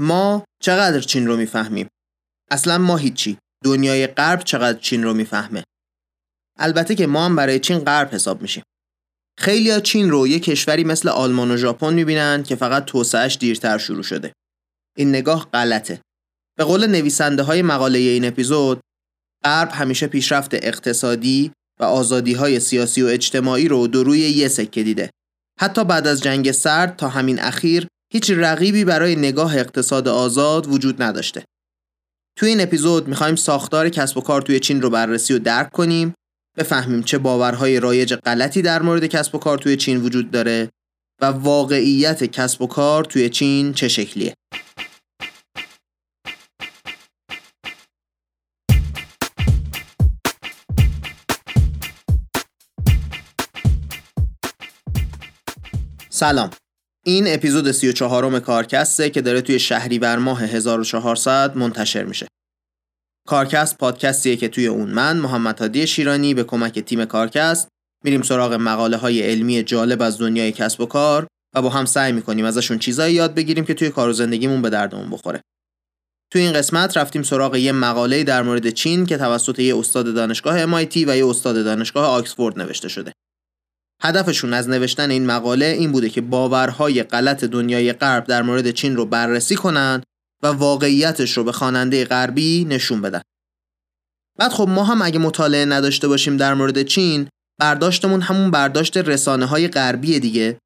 ما چقدر چین رو می‌فهمیم؟ اصلا ما هیچی. دنیای غرب چقدر چین رو می‌فهمه؟ البته که ما هم برای چین غرب حساب میشیم. خیلی چین رو یه کشوری مثل آلمان و ژاپن می‌بینن که فقط توسعهش دیرتر شروع شده. این نگاه غلطه. به قول نویسنده های مقاله این اپیزود غرب همیشه پیشرفت اقتصادی و آزادی های سیاسی و اجتماعی رو دو روی یه سکه دیده. حتی بعد از جنگ سرد تا همین اخیر هیچ رقیبی برای نگاه اقتصاد آزاد وجود نداشته. توی این اپیزود می‌خوایم ساختار کسب و کار توی چین رو بررسی و درک کنیم بفهمیم چه باورهای رایج غلطی در مورد کسب و کار توی چین وجود داره و واقعیت کسب و کار توی چین چه شکلیه. سلام. این اپیزود 34 م کارکسته که داره توی شهریور ماه 1400 منتشر میشه کارکست پادکستیه که توی اون من محمد هادی شیرانی به کمک تیم کارکست میریم سراغ مقاله های علمی جالب از دنیای کسب و کار و با هم سعی می‌کنیم ازشون چیزایی یاد بگیریم که توی کار و زندگیمون به دردمون بخوره. توی این قسمت رفتیم سراغ یه مقاله در مورد چین که توسط یه استاد دانشگاه MIT و یه استاد دانشگاه آکسفورد نوشته شده. هدفشون از نوشتن این مقاله این بوده که باورهای غلط دنیای غرب در مورد چین رو بررسی کنند و واقعیتش رو به خواننده غربی نشون بدن. بعد خب ما هم اگه مطالعه نداشته باشیم در مورد چین برداشتمون همون برداشت رسانه های غربی دیگه.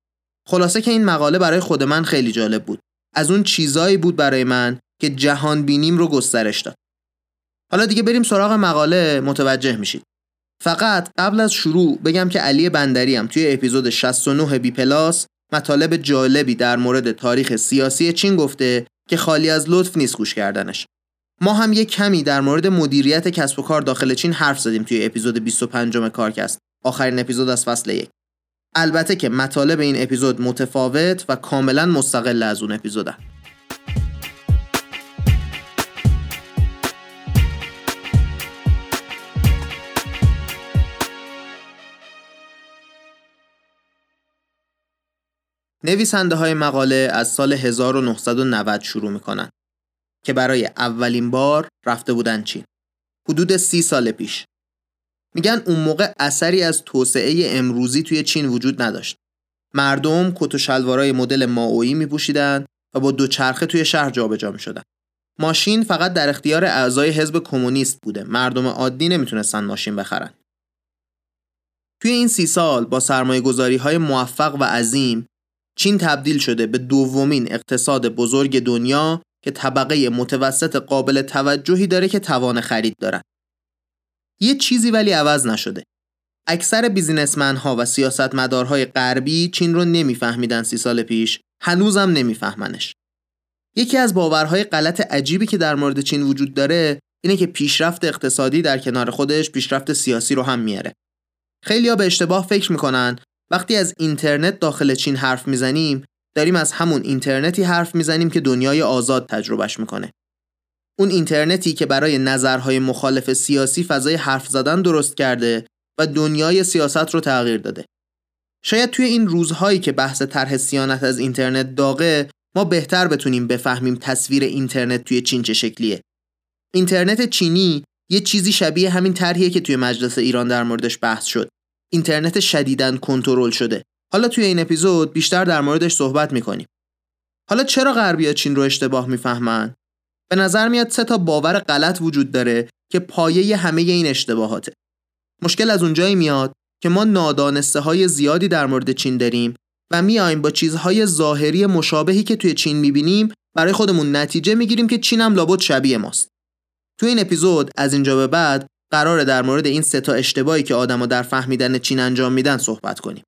خلاصه که این مقاله برای خود من خیلی جالب بود. از اون چیزایی بود برای من که جهان بینیم رو گسترش داد. حالا دیگه بریم سراغ مقاله متوجه میشید. فقط قبل از شروع بگم که علی بندری هم توی اپیزود 69 بی پلاس مطالب جالبی در مورد تاریخ سیاسی چین گفته که خالی از لطف نیست گوش کردنش. ما هم یه کمی در مورد مدیریت کسب و کار داخل چین حرف زدیم توی اپیزود 25 کارکست آخرین اپیزود از فصل یک. البته که مطالب این اپیزود متفاوت و کاملا مستقل از اون اپیزودن. نویسنده های مقاله از سال 1990 شروع می‌کنن که برای اولین بار رفته بودن چین. حدود سی سال پیش. میگن اون موقع اثری از توسعه امروزی توی چین وجود نداشت. مردم کت و شلوارای مدل ماویی میپوشیدن و با دو چرخه توی شهر جابجا می‌شدن. ماشین فقط در اختیار اعضای حزب کمونیست بوده. مردم عادی نمی‌تونستن ماشین بخرن. توی این سی سال با سرمایه گذاری های موفق و عظیم چین تبدیل شده به دومین اقتصاد بزرگ دنیا که طبقه متوسط قابل توجهی داره که توان خرید دارن. یه چیزی ولی عوض نشده. اکثر بیزینسمن ها و سیاستمدارهای غربی چین رو نمیفهمیدن سی سال پیش، هنوزم نمیفهمنش. یکی از باورهای غلط عجیبی که در مورد چین وجود داره اینه که پیشرفت اقتصادی در کنار خودش پیشرفت سیاسی رو هم میاره. خیلیا به اشتباه فکر می‌کنن وقتی از اینترنت داخل چین حرف می‌زنیم داریم از همون اینترنتی حرف می‌زنیم که دنیای آزاد تجربهش می‌کنه. اون اینترنتی که برای نظرهای مخالف سیاسی فضای حرف زدن درست کرده و دنیای سیاست رو تغییر داده. شاید توی این روزهایی که بحث طرح سیانت از اینترنت داغه ما بهتر بتونیم بفهمیم تصویر اینترنت توی چین چه شکلیه. اینترنت چینی یه چیزی شبیه همین طرحیه که توی مجلس ایران در موردش بحث شد. اینترنت شدیداً کنترل شده. حالا توی این اپیزود بیشتر در موردش صحبت می‌کنیم. حالا چرا غربیا چین رو اشتباه می‌فهمن؟ به نظر میاد سه تا باور غلط وجود داره که پایه همه این اشتباهاته. مشکل از اونجایی میاد که ما نادانسته های زیادی در مورد چین داریم و میایم با چیزهای ظاهری مشابهی که توی چین می‌بینیم برای خودمون نتیجه می‌گیریم که چین هم لابد شبیه ماست. توی این اپیزود از اینجا به بعد قراره در مورد این سه تا اشتباهی که آدما در فهمیدن چین انجام میدن صحبت کنیم.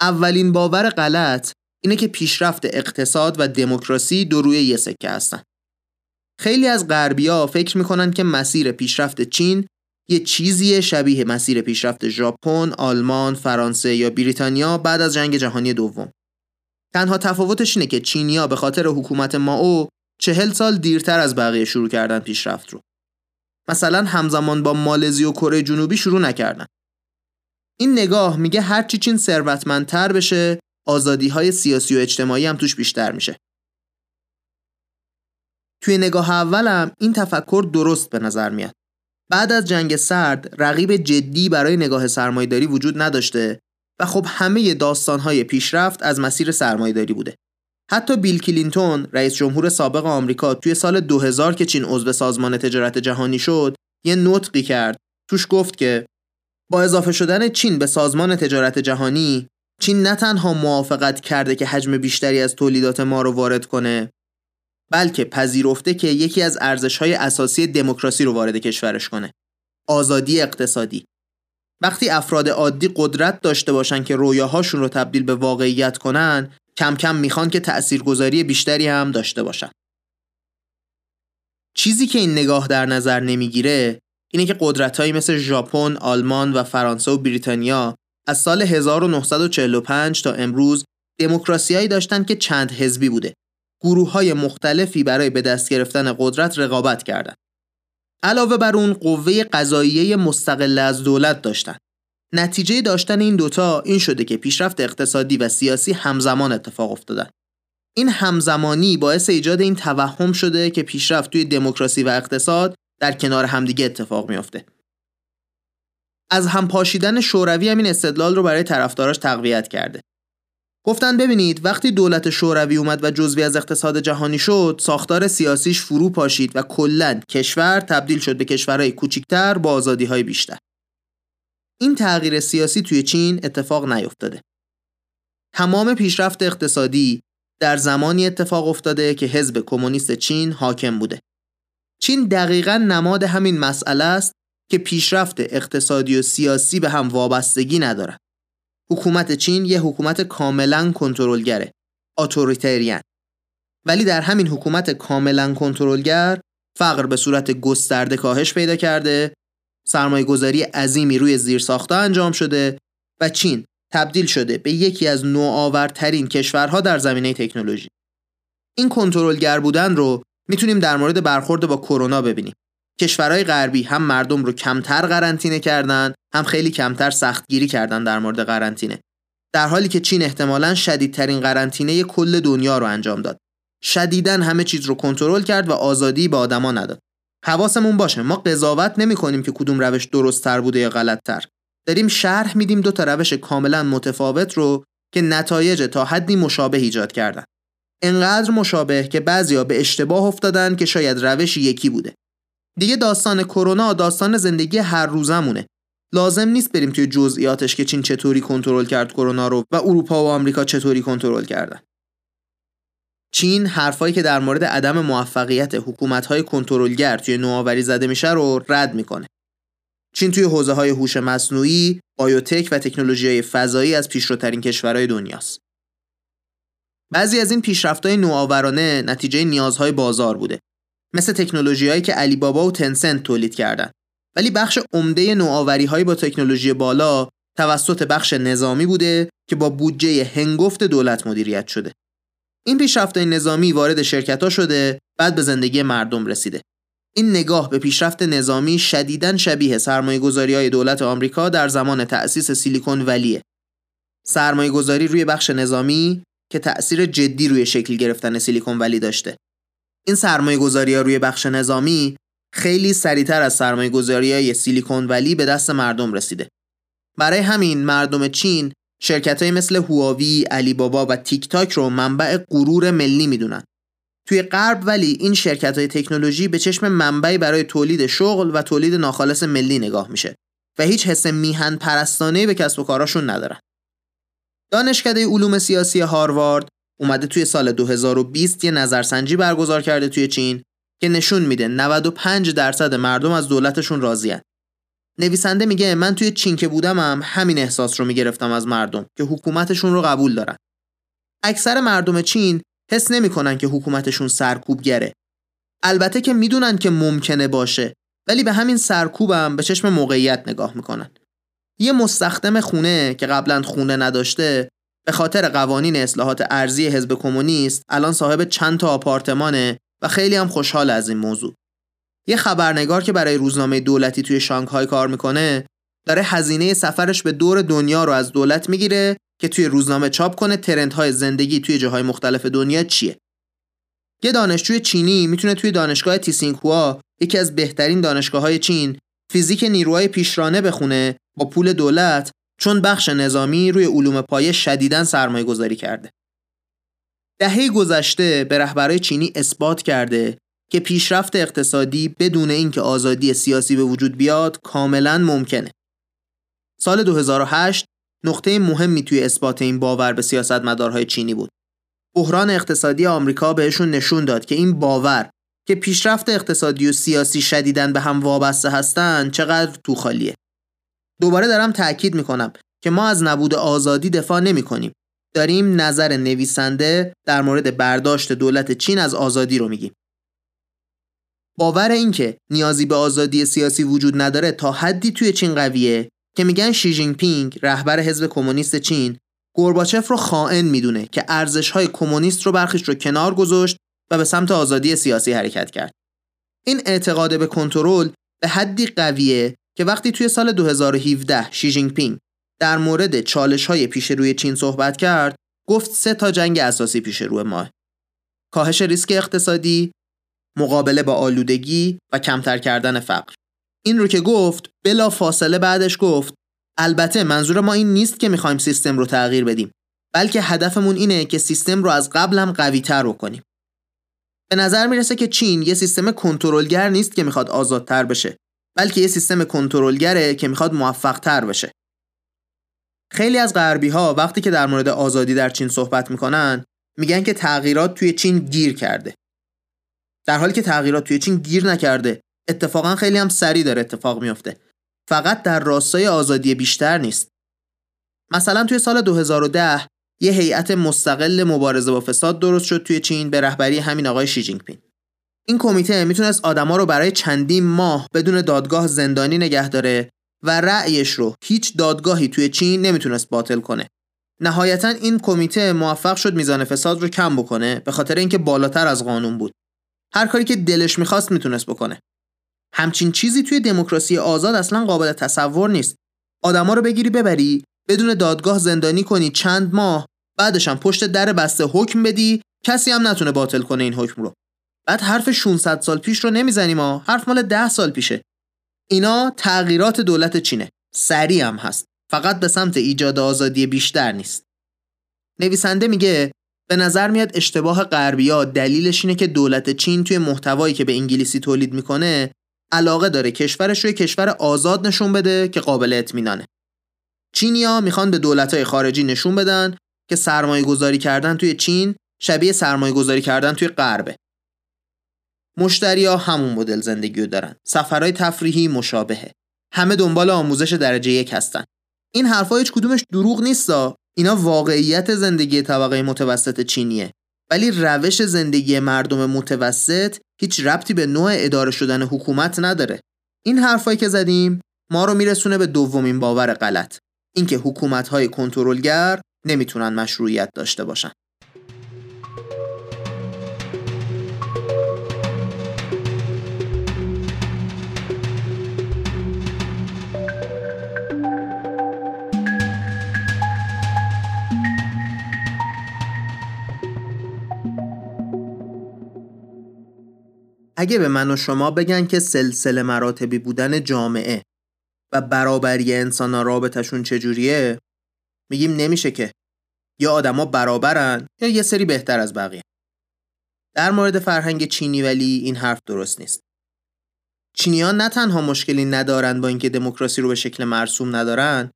اولین باور غلط اینه که پیشرفت اقتصاد و دموکراسی دو روی یه سکه هستن. خیلی از غربیا فکر می‌کنن که مسیر پیشرفت چین یه چیزی شبیه مسیر پیشرفت ژاپن، آلمان، فرانسه یا بریتانیا بعد از جنگ جهانی دوم. تنها تفاوتش اینه که چینیا به خاطر حکومت ماو چهل سال دیرتر از بقیه شروع کردن پیشرفت رو. مثلا همزمان با مالزی و کره جنوبی شروع نکردن این نگاه میگه هرچی چین ثروتمندتر بشه آزادی های سیاسی و اجتماعی هم توش بیشتر میشه توی نگاه اولم این تفکر درست به نظر میاد. بعد از جنگ سرد رقیب جدی برای نگاه سرمایهداری وجود نداشته و خب همه داستانهای پیشرفت از مسیر سرمایهداری بوده. حتی بیل کلینتون رئیس جمهور سابق آمریکا توی سال 2000 که چین عضو سازمان تجارت جهانی شد یه نطقی کرد. توش گفت که با اضافه شدن چین به سازمان تجارت جهانی چین نه تنها موافقت کرده که حجم بیشتری از تولیدات ما رو وارد کنه بلکه پذیرفته که یکی از ارزش‌های اساسی دموکراسی رو وارد کشورش کنه. آزادی اقتصادی. وقتی افراد عادی قدرت داشته باشن که رویاهاشون رو تبدیل به واقعیت کنن کم کم می‌خوان که تأثیرگذاری بیشتری هم داشته باشن چیزی که این نگاه در نظر نمی‌گیره اینه که قدرتهایی مثل ژاپن، آلمان و فرانسه و بریتانیا از سال 1945 تا امروز دموکراسیایی داشتن که چند حزبی بوده. گروه های مختلفی برای به دست گرفتن قدرت رقابت کردند. علاوه بر اون قوه قضاییه مستقل از دولت داشتن. نتیجه داشتن این دوتا این شده که پیشرفت اقتصادی و سیاسی همزمان اتفاق افتادن. این همزمانی باعث ایجاد این توهم شده که پیشرفت توی دموکراسی و اقتصاد در کنار همدیگه اتفاق میافته. از هم پاشیدن شوروی هم این استدلال رو برای طرفداراش تقویت کرده. گفتن ببینید وقتی دولت شوروی اومد و جزوی از اقتصاد جهانی شد ساختار سیاسیش فرو پاشید و کلا کشور تبدیل شد به کشورهای کوچکتر با آزادی های بیشتر این تغییر سیاسی توی چین اتفاق نیفتاده. تمام پیشرفت اقتصادی در زمانی اتفاق افتاده که حزب کمونیست چین حاکم بوده. چین دقیقا نماد همین مسئله است که پیشرفت اقتصادی و سیاسی به هم وابستگی ندارد حکومت چین یه حکومت کاملا کنترلگره اتوریتریان. ولی در همین حکومت کاملا کنترلگر فقر به صورت گسترده کاهش پیدا کرده سرمایه گذاری عظیمی روی زیرساختها انجام شده و چین تبدیل شده به یکی از نوآورترین کشورها در زمینه تکنولوژی. این کنترلگر بودن رو می‌تونیم در مورد برخورد با کرونا ببینیم. کشورهای غربی هم مردم رو کمتر قرنطینه کردن هم خیلی کمتر سختگیری کردن در مورد قرنطینه. در حالی که چین احتمالا شدیدترین قرنطینه کل دنیا رو انجام داد. شدیداً همه چیز رو کنترل کرد و آزادی به آدما نداد. حواسمون باشه. ما قضاوت نمی کنیم که کدوم روش درست تر بوده یا غلط تر داریم شرح میدیم دو تا روش کاملا متفاوت رو که نتایج تا حدی مشابه ایجاد کردن. انقدر مشابه که بعضیا به اشتباه افتادن که شاید روش یکی بوده. دیگه داستان کرونا داستان زندگی هر روزمونه. لازم نیست بریم توی جزئیاتش که چین چطوری کنترل کرد کرونا رو و اروپا و آمریکا چطوری کنترل کردن. چین حرفایی که در مورد عدم موفقیت حکومت‌های کنترلگر توی نوآوری زده میشه رو رد می‌کنه. چین توی حوزه های هوش مصنوعی، بایوتک و تکنولوژی های فضایی از پیشروترین کشورهای دنیاست. بعضی از این پیشرفت‌های نوآورانه نتیجه نیازهای بازار بوده. مثل تکنولوژی‌هایی که علی بابا و تنسنت تولید کردند. ولی بخش عمده نوآوری‌های با تکنولوژی بالا توسط بخش نظامی بوده که با بودجه هنگفت دولت مدیریت شده. این پیشرفت نظامی وارد شرکت ها شده بعد به زندگی مردم رسیده. این نگاه به پیشرفت نظامی شدیداً شبیه سرمایه گذاری های دولت آمریکا در زمان تأسیس سیلیکون ولیه. سرمایه گذاری روی بخش نظامی که تأثیر جدی روی شکل گرفتن سیلیکون ولی داشته. این سرمایه روی بخش نظامی خیلی سریعتر از سرمایه گذاری های سیلیکون ولی به دست مردم رسیده. برای همین مردم چین شرکت های مثل هواوی، علی بابا و تیک تاک رو منبع غرور ملی می‌دونن. توی غرب ولی این شرکت های تکنولوژی به چشم منبعی برای تولید شغل و تولید ناخالص ملی نگاه میشه و هیچ حس میهن پرستانه به کسب و کاراشون ندارن. دانشکده علوم سیاسی هاروارد اومده توی سال 2020 یه نظرسنجی برگزار کرده توی چین که نشون میده 95 درصد مردم از دولتشون راضیان. نویسنده میگه من توی چین که بودم هم همین احساس رو می‌گرفتم از مردم که حکومتشون رو قبول دارن. اکثر مردم چین حس نمی‌کنن که حکومتشون سرکوبگره. البته که می‌دونن که ممکنه باشه ولی به همین سرکوبم به چشم موقعیت نگاه می‌کنن. یه مستخدم خونه که قبلا خونه نداشته به خاطر قوانین اصلاحات ارزی حزب کمونیست الان صاحب چند تا آپارتمانه و خیلی هم خوشحال از این موضوع. یه خبرنگار که برای روزنامه دولتی توی شانگهای کار می‌کنه داره هزینه سفرش به دور دنیا رو از دولت می‌گیره که توی روزنامه چاپ کنه ترندهای زندگی توی جاهای مختلف دنیا چیه یه دانشجوی چینی می‌تونه توی دانشگاه تیسینکوا یکی از بهترین دانشگاه های چین فیزیک نیروهای پیشرانه بخونه با پول دولت چون بخش نظامی روی علوم پایه شدیداً سرمایه گذاری کرده. دهه گذشته به رهبرای چینی اثبات کرده که پیشرفت اقتصادی بدون اینکه آزادی سیاسی به وجود بیاد کاملا ممکنه. سال 2008 نقطه مهمی توی اثبات این باور به سیاستمدارهای چینی بود. بحران اقتصادی آمریکا بهشون نشون داد که این باور که پیشرفت اقتصادی و سیاسی شدیدن به هم وابسته هستند چقدر تو خالیه. دوباره دارم تاکید می‌کنم که ما از نبود آزادی دفاع نمی کنیم. داریم نظر نویسنده در مورد برداشت دولت چین از آزادی رو میگیم. باور اینکه نیازی به آزادی سیاسی وجود نداره تا حدی توی چین قویه که میگن شی جین پینگ رهبر حزب کمونیست چین گورباچف رو خائن می‌دونه که ارزش های کمونیست رو برخیش رو کنار گذاشت و به سمت آزادی سیاسی حرکت کرد. این اعتقاد به کنترل به حدی قویه که وقتی توی سال 2017 شی جین پینگ در مورد چالش های پیش روی چین صحبت کرد گفت سه تا جنگ اساسی پیش روی ماه کاهش ریسک اقتصادی مقابله با آلودگی و کمتر کردن فقر. این رو که گفت بلا فاصله بعدش گفت البته منظور ما این نیست که می‌خوایم سیستم رو تغییر بدیم بلکه هدفمون اینه که سیستم رو از قبل هم قوی تر رو کنیم به نظر می‌رسه که چین یه سیستم کنترلگر نیست که می‌خواد آزادتر بشه بلکه یه سیستم کنترلگره که می‌خواد موفق تر بشه. خیلی از غربی ها وقتی که در مورد آزادی در چین صحبت می‌کنن میگن که تغییرات توی چین گیر کرده. در حالی که تغییرات توی چین گیر نکرده اتفاقا خیلی هم سریع داره اتفاق میافته. فقط در راستای آزادی بیشتر نیست. مثلا توی سال 2010 یه هیئت مستقل مبارزه با فساد درست شد توی چین به رهبری همین آقای شی جینگ پین این کمیته می‌تونست آدما رو برای چندین ماه بدون دادگاه زندانی نگه داره و رأیش رو هیچ دادگاهی توی چین نمی‌تونست باطل کنه. نهایتا این کمیته موفق شد میزان فساد رو کم بکنه به خاطر اینکه بالاتر از قانون بود. هر کاری که دلش می‌خواست می‌تونست بکنه. همچین چیزی توی دموکراسی آزاد اصلا قابل تصور نیست. آدما رو بگیری ببری بدون دادگاه زندانی کنی چند ماه بعدش هم پشت در بسته حکم بدی کسی هم نتونه باطل کنه این حکم رو. بعد حرف 600 سال پیش رو نمی‌زنیم ما حرف مال 10 سال پیشه. اینا تغییرات دولت چینه. سریع هم هست. فقط به سمت ایجاد آزادی بیشتر نیست. نویسنده میگه به نظر میاد اشتباه غربیا دلیلش اینه که دولت چین توی محتوایی که به انگلیسی تولید می‌کنه علاقه داره کشورش روی کشور آزاد نشون بده که قابل اطمینانه. چینیا می‌خوان به دولتهای خارجی نشون بدن که سرمایه گذاری کردن توی چین شبیه سرمایه گذاری کردن توی غربه. مشتریا همون مدل زندگی رو دارن. سفرهای تفریحی مشابهه. همه دنبال آموزش درجه یک هستن. این حرفا هیچ کدومش دروغ نیستا اینا واقعیت زندگی طبقه متوسط چینیه. ولی روش زندگی مردم متوسط هیچ ربطی به نوع اداره شدن حکومت نداره. این حرفایی که زدیم ما رو میرسونه به دومین باور غلط. اینکه حکومت های کنترلگر نمی‌تونن مشروعیت داشته باشن. اگه به من و شما بگن که سلسله مراتبی بودن جامعه و برابری انسان ها رابطشون چجوریه میگیم نمیشه که یا آدما برابرن یا یه سری بهتر از بقیه. در مورد فرهنگ چینی ولی این حرف درست نیست. چینیان نه تنها مشکلی ندارن با اینکه دموکراسی رو به شکل مرسوم ندارن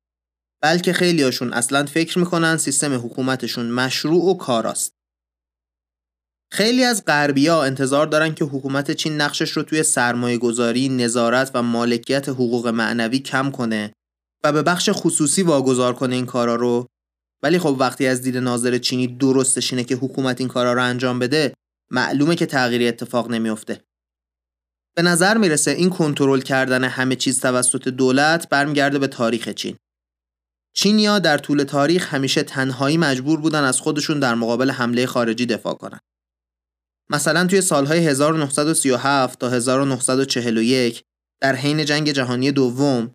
بلکه خیلیاشون اصلا فکر می‌کنن سیستم حکومتشون مشروع و کاراست. خیلی از غربیا انتظار دارن که حکومت چین نقشش رو توی سرمایه گذاری، نظارت و مالکیت حقوق معنوی کم کنه و به بخش خصوصی واگذار کنه این کارا رو. ولی خب وقتی از دید ناظر چینی درستش اینه که حکومت این کارا رو انجام بده معلومه که تغییری اتفاق نمیافته. به نظر می‌رسه این کنترل کردن همه چیز توسط دولت برمیگرده به تاریخ چین. چینیا در طول تاریخ همیشه تنهایی مجبور بودن از خودشون در مقابل حمله خارجی دفاع کنن. مثلا توی سالهای 1937 تا 1941 در حین جنگ جهانی دوم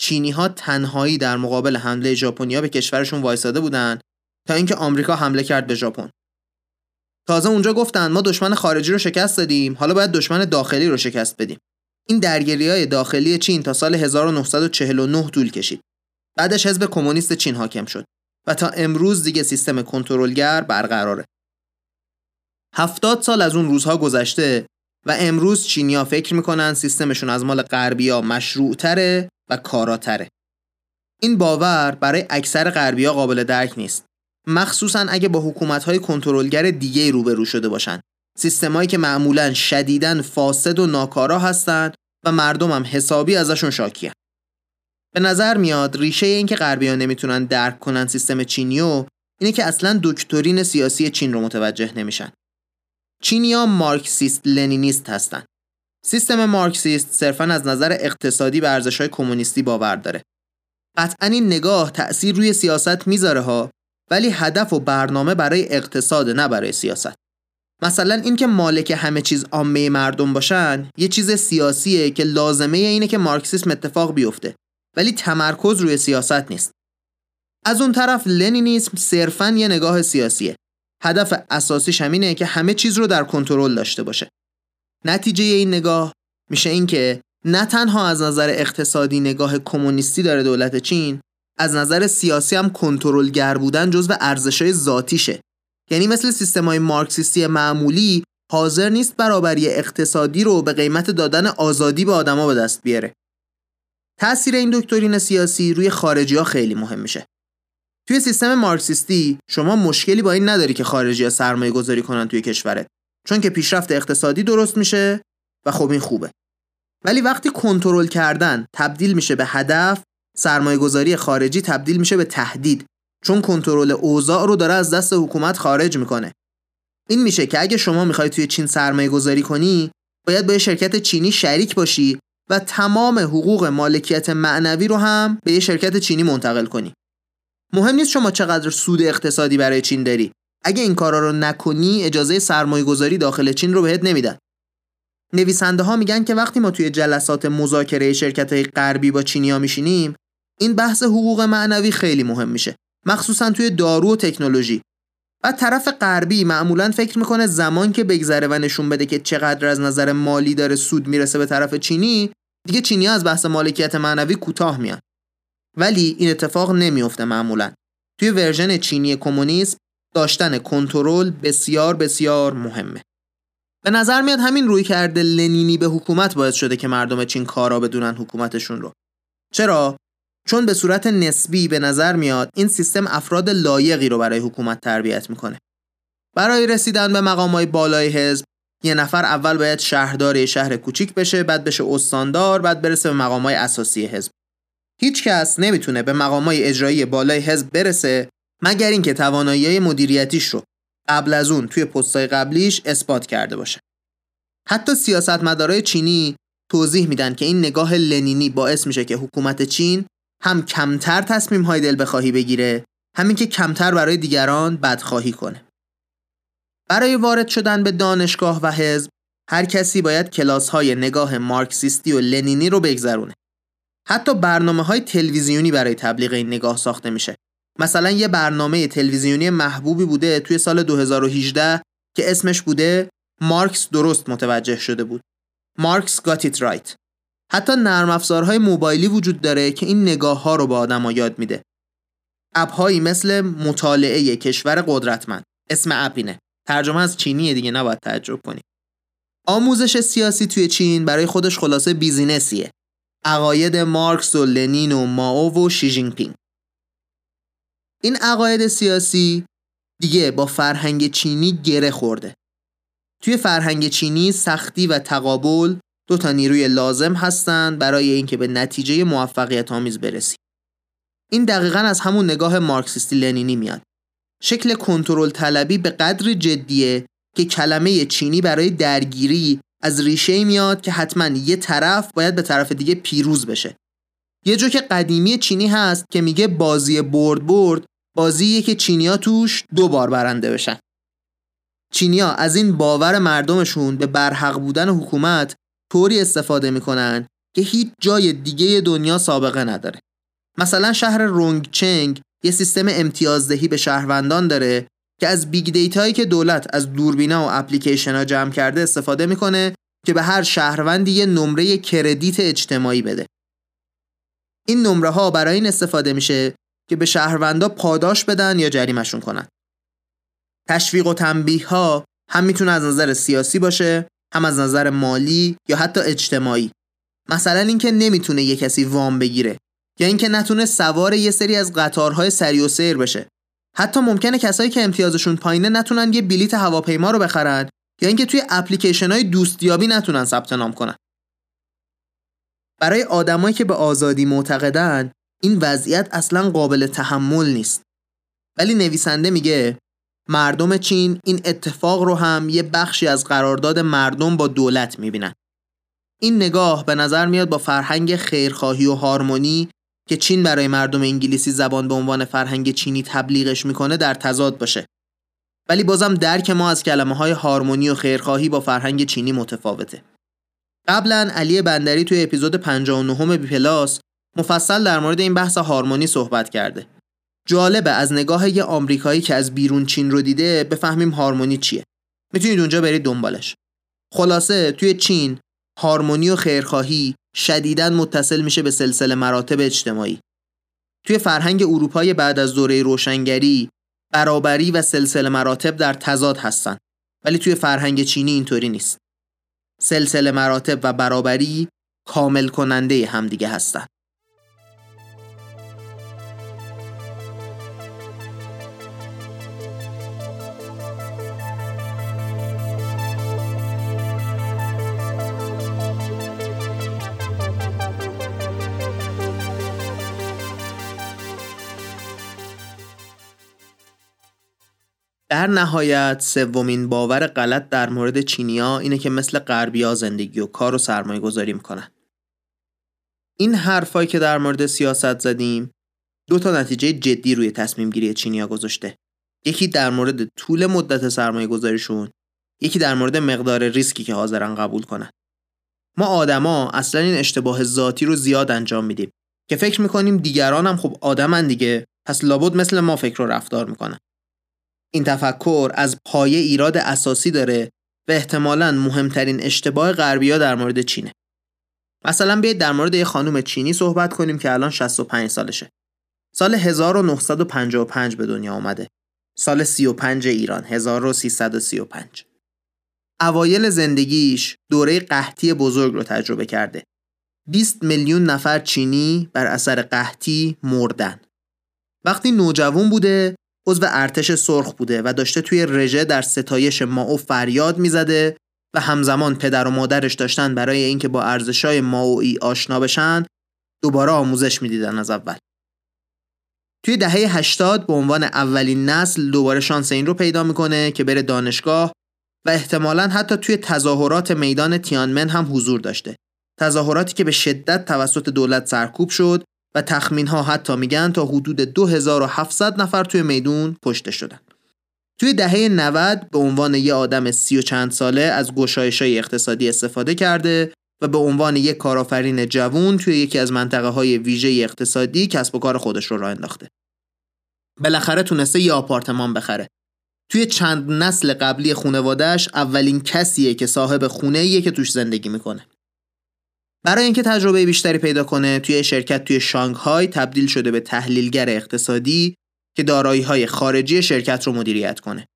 چینی ها تنهایی در مقابل حمله ژاپنیا به کشورشون وایساده بودند تا اینکه آمریکا حمله کرد به ژاپن. تازه اونجا گفتن ما دشمن خارجی رو شکست دادیم حالا باید دشمن داخلی رو شکست بدیم. این درگیری های داخلی چین تا سال 1949 طول کشید. بعدش حزب کمونیست چین حاکم شد و تا امروز دیگه سیستم کنترلگر برقراره. هفتاد سال از اون روزها گذشته و امروز چینیا فکر می‌کنن سیستمشون از مال غربیا مشروعتره و کاراتره این باور برای اکثر غربیا قابل درک نیست مخصوصا اگه با حکومت‌های کنترلگر دیگه روبرو شده باشن سیستمایی که معمولا شدیداً فاسد و ناکارا هستند و مردم هم حسابی ازشون شاکیه. به نظر میاد ریشه این که غربیان نمی‌تونن درک کنن سیستم چینیو اینه که اصلا دکترین سیاسی چین رو متوجه نمیشن. چینیا مارکسیست لنینیست هستن. سیستم مارکسیست صرفا از نظر اقتصادی به ارزش‌های کمونیستی باور داره. قطعا این نگاه تأثیر روی سیاست می‌ذاره ها ولی هدف و برنامه برای اقتصاد نه برای سیاست. مثلا اینکه مالک همه چیز عامه مردم باشن یه چیز سیاسیه که لازمه اینه که مارکسیسم اتفاق بیفته ولی تمرکز روی سیاست نیست. از اون طرف لنینیسم صرفا یه نگاه سیاسیه. هدف اساسیش همینه که همه چیز رو در کنترل داشته باشه. نتیجه این نگاه میشه اینکه نه تنها از نظر اقتصادی نگاه کمونیستی داره دولت چین از نظر سیاسی هم کنترلگر بودن جزو ارزشهای ذاتیشه. یعنی مثل سیستم های مارکسیستی معمولی حاضر نیست برابری اقتصادی رو به قیمت دادن آزادی به آدما به دست بیاره. تاثیر این دکترین سیاسی روی خارجی ها خیلی مهم میشه. توی سیستم مارکسیستی شما مشکلی با این نداری که خارجی ها سرمایه گذاری کنن توی کشورت. چون که پیشرفت اقتصادی درست میشه و خب این خوبه. ولی وقتی کنترل کردن تبدیل میشه به هدف سرمایه گذاری خارجی تبدیل میشه به تهدید. چون کنترل اوضاع رو داره از دست حکومت خارج می‌کنه. این میشه که اگه شما می‌خوای توی چین سرمایه گذاری کنی باید با یه شرکت چینی شریک باشی و تمام حقوق مالکیت معنوی رو هم به یه شرکت چینی منتقل کنی. مهم نیست شما چقدر سود اقتصادی برای چین داری. اگه این کارا رو نکنی اجازه سرمایه گذاری داخل چین رو بهت نمیدن. نویسنده ها میگن که وقتی ما توی جلسات مذاکره شرکت های غربی با چینیا میشینیم این بحث حقوق معنوی خیلی مهم میشه مخصوصا توی دارو و تکنولوژی. و طرف غربی معمولا فکر می‌کنه زمان که بگذره و نشون بده که چقدر از نظر مالی داره سود می‌رسه به طرف چینی دیگه چینی از بحث مالکیت معنوی کوتاه میان. ولی این اتفاق نمیفته معمولا. توی ورژن چینی کمونیسم داشتن کنترل بسیار بسیار مهمه. به نظر میاد همین روی کرده لنینی به حکومت باعث شده که مردم چین کارا بدونن حکومتشون رو. چرا؟ چون به صورت نسبی به نظر میاد این سیستم افراد لایقی رو برای حکومت تربیت می‌کنه. برای رسیدن به مقامای بالای حزب یه نفر اول باید شهردار شهر کوچیک بشه بعد بشه استاندار بعد برسه به مقامای اساسی حزب. هیچ کس نمی‌تونه به مقامای اجرایی بالای حزب برسه مگر اینکه توانایی مدیریتیش رو قبل از اون توی پستای قبلیش اثبات کرده باشه. حتی سیاستمدارای چینی توضیح میدن که این نگاه لنینی باعث میشه که حکومت چین هم کمتر تصمیم های دل بخواهی بگیره همین که کمتر برای دیگران بدخواهی کنه. برای وارد شدن به دانشگاه و حزب هر کسی باید کلاس های نگاه مارکسیستی و لنینی رو بگذرونه. حتی برنامه های تلویزیونی برای تبلیغ این نگاه ساخته میشه. مثلا یه برنامه تلویزیونی محبوبی بوده توی سال 2018 که اسمش بوده مارکس درست متوجه شده بود. Marx it right. حتی نرم افزارهای موبایلی وجود داره که این نگاه ها رو به آدما یاد میده. اپهایی مثل مطالعه کشور قدرتمند. اسم اپ اینه ترجمه از چینی دیگه نباید تعجب کنی. آموزش سیاسی توی چین برای خودش خلاصه business یه. عقاید مارکس و لنین و مائو و پینگ این عقاید سیاسی دیگه با فرهنگ چینی گره خورده توی فرهنگ چینی سختی و تقابل دو تا نیروی لازم هستند برای اینکه به نتیجه موفقیت آمیز برسی. این دقیقا از همون نگاه مارکسیستی لنینی میاد. شکل کنترل طلبی به قدر جدیه که کلمه چینی برای درگیری از ریشه میاد که حتما یه طرف باید به طرف دیگه پیروز بشه. یه جوک قدیمی چینی هست که میگه بازی برد برد بازیه که چینیا توش دو بار برنده بشن. چینیا از این باور مردمشون به برحق بودن حکومت طوری استفاده می‌کنن که هیچ جای دیگه دنیا سابقه نداره مثلا شهر رونگ چنگ یه سیستم امتیازدهی به شهروندان داره که از big data یی که دولت از دوربینا و اپلیکیشن ها جمع کرده استفاده می‌کنه که به هر شهروندی یه نمره کردیت اجتماعی بده. این نمره ها برای این استفاده میشه که به شهروندا پاداش بدن یا جریمشون کنن. تشویق و تنبیه ها هم می‌تونه از نظر سیاسی باشه، هم از نظر مالی یا حتی اجتماعی. مثلا اینکه نمی‌تونه یه کسی وام بگیره یا اینکه نتونه سوار یه سری از قطارهای سری و سیر بشه. حتی ممکنه کسایی که امتیازشون پایینه نتونن یه بلیت هواپیما رو بخرن یا اینکه توی اپلیکیشن های دوستیابی نتونن ثبت نام کنن. برای آدمایی که به آزادی معتقدن این وضعیت اصلا قابل تحمل نیست. ولی نویسنده میگه مردم چین این اتفاق رو هم یه بخشی از قرارداد مردم با دولت می‌بینن. این نگاه به نظر میاد با فرهنگ خیرخواهی و هارمونی که چین برای مردم انگلیسی زبان به عنوان فرهنگ چینی تبلیغش می‌کنه در تضاد باشه. ولی بازم درک ما از کلمه های هارمونی و خیرخواهی با فرهنگ چینی متفاوته. قبلا علی بندری توی اپیزود 59 بی پلاس مفصل در مورد این بحث هارمونی صحبت کرده. جالبه از نگاه یه آمریکایی که از بیرون چین رو دیده بفهمیم هارمونی چیه. می‌تونید اونجا برید دنبالش. خلاصه توی چین هارمونی و خیرخواهی شدیداً متصل میشه به سلسله مراتب اجتماعی. توی فرهنگ اروپای بعد از دوره روشنگری برابری و سلسله مراتب در تضاد هستن ولی توی فرهنگ چینی اینطوری نیست. سلسله مراتب و برابری کامل کننده همدیگه هستند. در نهایت سومین باور غلط در مورد چینیا اینه که مثل غربیا زندگی و کار و سرمایه گذاری می‌کنن. این حرفایی که در مورد سیاست زدیم دو تا نتیجه جدی روی تصمیم گیری چینیا گذاشته. یکی در مورد طول مدت سرمایه گذاریشون یکی در مورد مقدار ریسکی که حاضرن قبول کنن. ما آدما اصلا این اشتباه ذاتی رو زیاد انجام میدیم که فکر می‌کنیم دیگران هم خب آدمن دیگه پس لابد مثل ما فکر و رفتار می‌کنن. این تفکر از پایه ایراد اساسی داره و احتمالا مهمترین اشتباه غربیا در مورد چینه. مثلا بیاید در مورد یه خانم چینی صحبت کنیم که الان 65 سالشه. سال 1955 به دنیا آمده. سال 35 ایران 1335. اوایل زندگیش دوره قحطی بزرگ رو تجربه کرده. 20 میلیون نفر چینی بر اثر قحطی مردن. وقتی نوجوان بوده عضو ارتش سرخ بوده و داشته توی رژه در ستایش ماو فریاد می‌زده و همزمان پدر و مادرش داشتن برای اینکه با ارزشای ماوئی آشنا بشن دوباره آموزش می‌دیدن از اول. توی دهه 80 به عنوان اولین نسل دوباره شانس این رو پیدا می‌کنه که بره دانشگاه و احتمالا حتی توی تظاهرات میدان تیانمن هم حضور داشته. تظاهراتی که به شدت توسط دولت سرکوب شد و تخمین ها حتی میگن تا حدود 2700 نفر توی میدون کشته شدن. توی دهه 90 به عنوان یه آدم سی و چند ساله از گشایش های اقتصادی استفاده کرده و به عنوان یک کارآفرین جوون توی یکی از منطقه های ویژه اقتصادی کسب و کار خودش رو راه انداخته. بالاخره تونسته یه آپارتمان بخره. توی چند نسل قبلی خونوادهش اولین کسیه که صاحب خونه که توش زندگی می‌کنه. برای اینکه تجربه بیشتری پیدا کنه توی شرکت توی شانگهای تبدیل شده به تحلیلگر اقتصادی که دارایی های خارجی شرکت رو مدیریت کنه.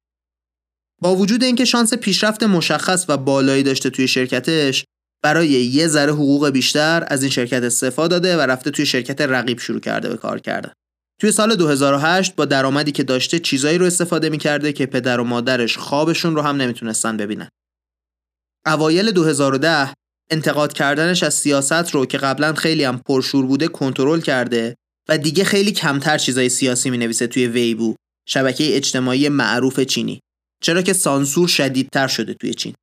با وجود اینکه شانس پیشرفت مشخص و بالایی داشته توی شرکتش برای یه ذره حقوق بیشتر از این شرکت استفاده داده و رفته توی شرکت رقیب شروع کرده به کار کردن. توی سال 2008 با درآمدی که داشته چیزایی رو استفاده می‌کرده که پدر و مادرش خوابشون رو هم نمی‌تونستن ببینن. اوایل 2010 انتقاد کردنش از سیاست رو که قبلا خیلی هم پرشور بوده کنترل کرده و دیگه خیلی کمتر چیزای سیاسی می نویسه توی ویبو شبکه اجتماعی معروف چینی. چرا که سانسور شدیدتر شده توی چین.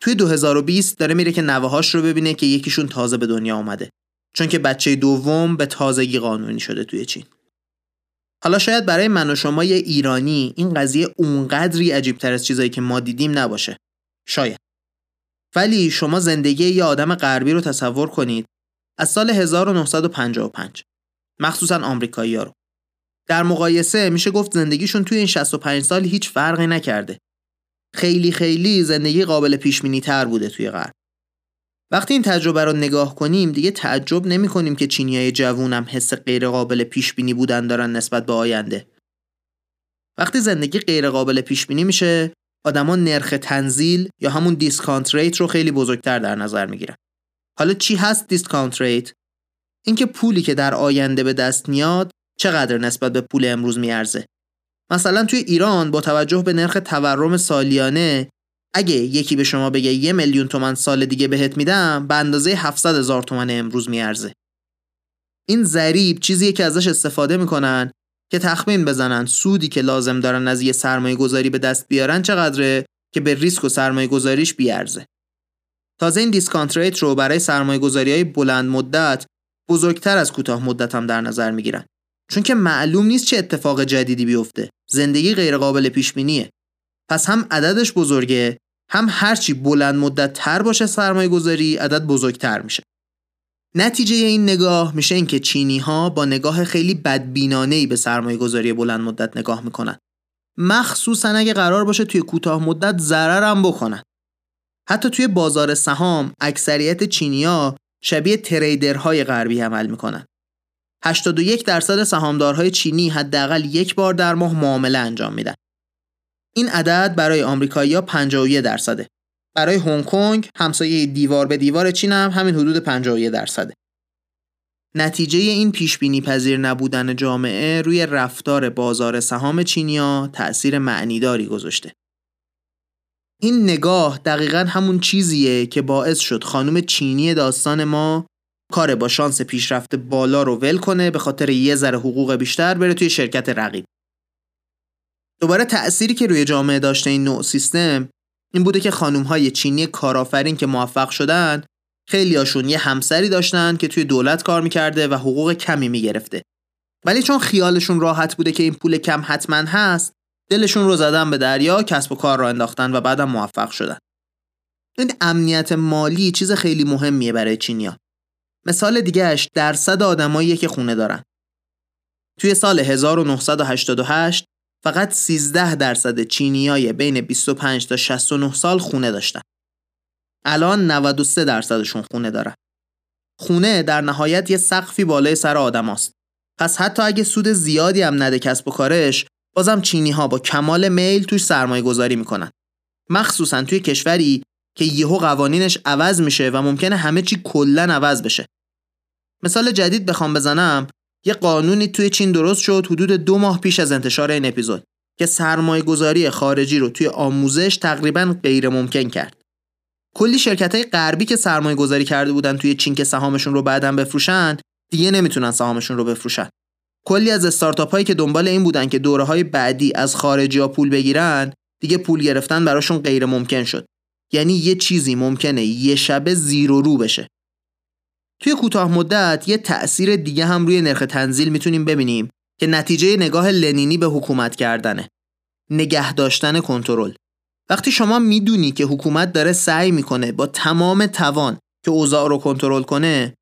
توی 2020 داره میره که نوهاش رو ببینه که یکیشون تازه به دنیا آمده چون که بچه دوم به تازگی قانونی شده توی چین. حالا شاید برای من و شما یه ایرانی این قضیه اونقدری عجیبتر از چیزایی که ما دیدیم نباشه. شاید. ولی شما زندگی یه آدم غربی رو تصور کنید از سال 1955 مخصوصا آمریکایی ها رو در مقایسه میشه گفت زندگیشون توی این 65 سال هیچ فرقی نکرده. خیلی خیلی زندگی قابل پیش تر بوده توی غرب. وقتی این تجربه رو نگاه کنیم دیگه تعجب نمی کنیم که چینیای جوونم حس غیر قابل پیش بینی بودن دارن نسبت به آینده. وقتی زندگی غیر قابل پیش بینی میشه آدما نرخ تنزیل یا همون discount rate رو خیلی بزرگتر در نظر می‌گیرن. حالا چی هست discount rate؟ اینکه پولی که در آینده به دست میاد چقدر نسبت به پول امروز میارزه. مثلا توی ایران با توجه به نرخ تورم سالیانه اگه یکی به شما بگه یه میلیون تومن سال دیگه بهت میدم به اندازه 700 هزار تومن امروز میارزه. این ضریب چیزیه که ازش استفاده می‌کنن که تخمین بزنن سودی که لازم دارن از یه سرمایه گذاری به دست بیارن چقدره که به ریسک و سرمایه گذاریش بیارزه. تازه این discount rate رو برای سرمایه گذاری های بلند مدت بزرگتر از کوتاه مدت هم در نظر می‌گیرن. چون که معلوم نیست چه اتفاق جدیدی بیفته. زندگی غیر قابل پیش بینیه. پس هم عددش بزرگه هم هرچی بلند مدت تر باشه سرمایه گذاری عدد بزرگتر میشه. نتیجه این نگاه میشه اینکه چینی ها با نگاه خیلی بدبینانه به سرمایه گذاری بلند مدت نگاه می‌کنن. مخصوصا اگه قرار باشه توی کوتاه مدت ضرر هم بکنن. حتی توی بازار سهام اکثریت چینیا شبیه تریدرهای غربی عمل می‌کنن. 81 درصد سهامدارهای چینی حداقل یک بار در ماه معامله انجام میدن. این عدد برای آمریکایی‌ها 51 درصده. برای هنگ کنگ همسایه دیوار به دیوار چین هم همین حدود 51 درصده. نتیجه این پیش بینی پذیر نبودن جامعه روی رفتار بازار سهام چینیا تأثیر معنیداری گذاشته. این نگاه دقیقا همون چیزیه که باعث شد خانم چینی داستان ما کار با شانس پیشرفت بالا رو ول کنه به خاطر یه ذره حقوق بیشتر بره توی شرکت رقیب. دوباره تأثیری که روی جامعه داشته این نوع سیستم این بوده که خانم های چینی کارآفرین که موفق شدن خیلی یه همسری داشتن که توی دولت کار می‌کرده و حقوق کمی می‌گرفته. ولی چون خیالشون راحت بوده که این پول کم حتما هست دلشون رو زدن به دریا کسب و کار را انداختن و بعدم موفق شدن. این امنیت مالی چیز خیلی مهمیه برای چینیا. مثال دیگهش درصد آدمایی که خونه دارن. توی سال 1988 فقط 13 درصد چینیای بین 25 تا 69 سال خونه داشتن. الان 93 درصدشون خونه دارن. خونه در نهایت یه سقفی بالای سر آدم است. پس حتی اگه سود زیادی هم نده کسب و کارش بازم چینی ها با کمال میل توش سرمایه گذاری می‌کنن. مخصوصا توی کشوری که یهو قوانینش عوض میشه و ممکنه همه چی کلا عوض بشه. مثال جدید بخوام بزنم یه قانونی توی چین درست شد حدود دو ماه پیش از انتشار این اپیزود که سرمایه گذاری خارجی رو توی آموزش تقریبا غیر ممکن کرد. کلی شرکت های غربی که سرمایه گذاری کرده بودن توی چین که سهامشون رو بعدا بفروشن دیگه نمی‌تونن سهامشون رو بفروشن. کلی از استارتاپ هایی که دنبال این بودن که دوره های بعدی از خارجی ها پول بگیرن دیگه پول گرفتن براشون غیر ممکن شد. یعنی یه چیزی ممکنه یه شبه زیرو رو بشه. توی کوتاه مدت یه تأثیر دیگه هم روی نرخ تنزیل می‌تونیم ببینیم که نتیجه نگاه لنینی به حکومت کردنه. نگه داشتن کنترل. وقتی شما می‌دونی که حکومت داره سعی می‌کنه با تمام توان که اوضاع رو کنترل کنه،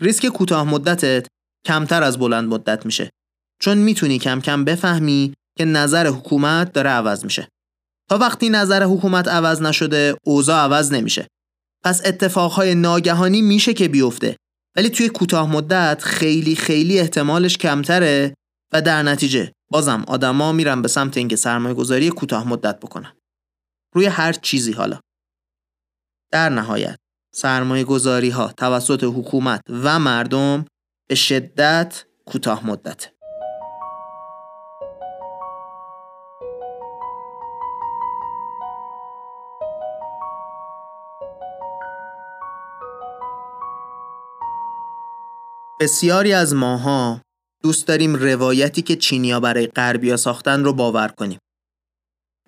ریسک کوتاه مدتت کمتر از بلند مدت میشه. چون می‌تونی کم کم بفهمی که نظر حکومت داره عوض میشه. تا وقتی نظر حکومت عوض نشده، اوضاع عوض نمیشه. پس اتفاقهای ناگهانی میشه که بیفته. ولی توی کوتاه مدت خیلی خیلی احتمالش کمتره و در نتیجه بازم آدما میرن به سمت اینکه سرمایه گذاری کوتاه مدت بکنن. روی هر چیزی حالا. در نهایت سرمایه گذاری ها توسط حکومت و مردم به شدت کوتاه مدته. بسیاری از ماها دوست داریم روایتی که چینیا برای غربیا ساختن رو باور کنیم.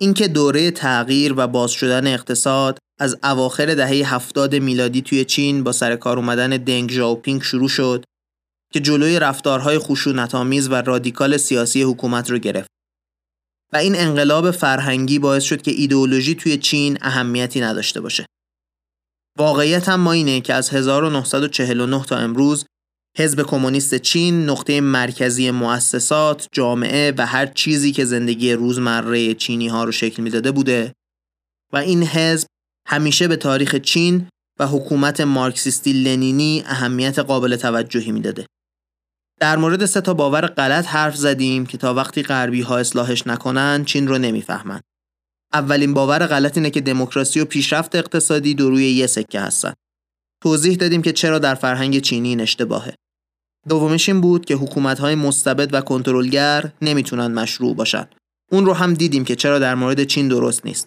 اینکه دوره تغییر و باز شدن اقتصاد از اواخر دهه هفتاد میلادی توی چین با سر کار اومدن دنگ ژاوپینگ شروع شد که جلوی رفتارهای خشونت‌آمیز و رادیکال سیاسی حکومت رو گرفت. و این انقلاب فرهنگی باعث شد که ایدئولوژی توی چین اهمیتی نداشته باشه. واقعیت هم ما اینه که از 1949 تا امروز حزب کمونیست چین نقطه مرکزی مؤسسات، جامعه و هر چیزی که زندگی روزمره چینی ها رو شکل می‌داده بوده و این حزب همیشه به تاریخ چین و حکومت مارکسیستی لنینی اهمیت قابل توجهی می‌داده. در مورد سه تا باور غلط حرف زدیم که تا وقتی غربی ها اصلاحش نکنن چین رو نمی‌فهمن. اولین باور غلط اینه که دموکراسی و پیشرفت اقتصادی دو روی یه سکه هستن. توضیح دادیم که چرا در فرهنگ چینی این اشتباهه. دومش این بود که حکومت‌های مستبد و کنترلگر نمی‌تونن مشروع باشن. اون رو هم دیدیم که چرا در مورد چین درست نیست.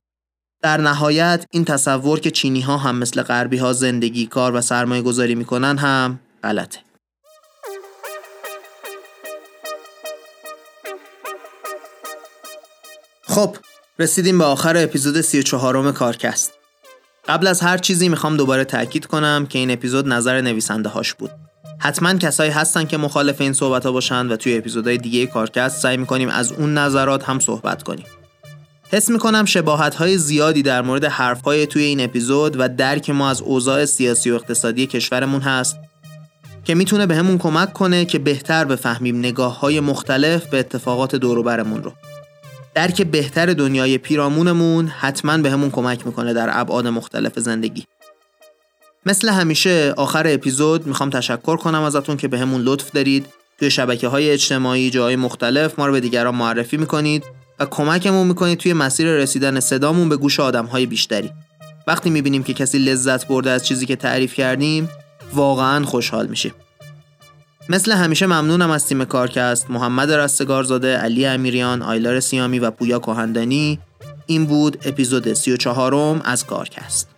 در نهایت این تصور که چینی ها هم مثل غربی ها زندگی کار و سرمایه گذاری می‌کنن هم غلطه. خب رسیدیم به آخر اپیزود 34 م کارکست. قبل از هر چیزی می‌خوام دوباره تاکید کنم که این اپیزود نظر نویسنده هاش بود. حتما کسایی هستن که مخالف این صحبت ها باشن و توی اپیزودهای دیگه کارکست سعی می‌کنیم از اون نظرات هم صحبت کنیم. حس می‌کنم شباهت های زیادی در مورد حرف های توی این اپیزود و درک ما از اوضاع سیاسی و اقتصادی کشورمون هست که می‌تونه به کمک کنه که بهتر بفهمیم نگاه های مختلف به اتفاقات دوروبرمون رو. درک بهتر دنیای پیرامونمون حتما به کمک می‌کنه در ابعاد مختلف زندگی. مثل همیشه آخر اپیزود می‌خوام تشکر کنم ازتون که به لطف دارید توی شبکه های اجتماعی جای مختلف ما رو به دیگران معرفی می‌کنید و کمکمون می‌کنید توی مسیر رسیدن صدامون به گوش آدمهای بیشتری. وقتی می‌بینیم که کسی لذت برده از چیزی که تعریف کردیم واقعا خوشحال میشیم. مثل همیشه ممنونم از تیم کارکست محمد رستگارزاده، علی امیریان، آیلار سیامی و پویا کهندانی این بود اپیزود 34 م از کارکست.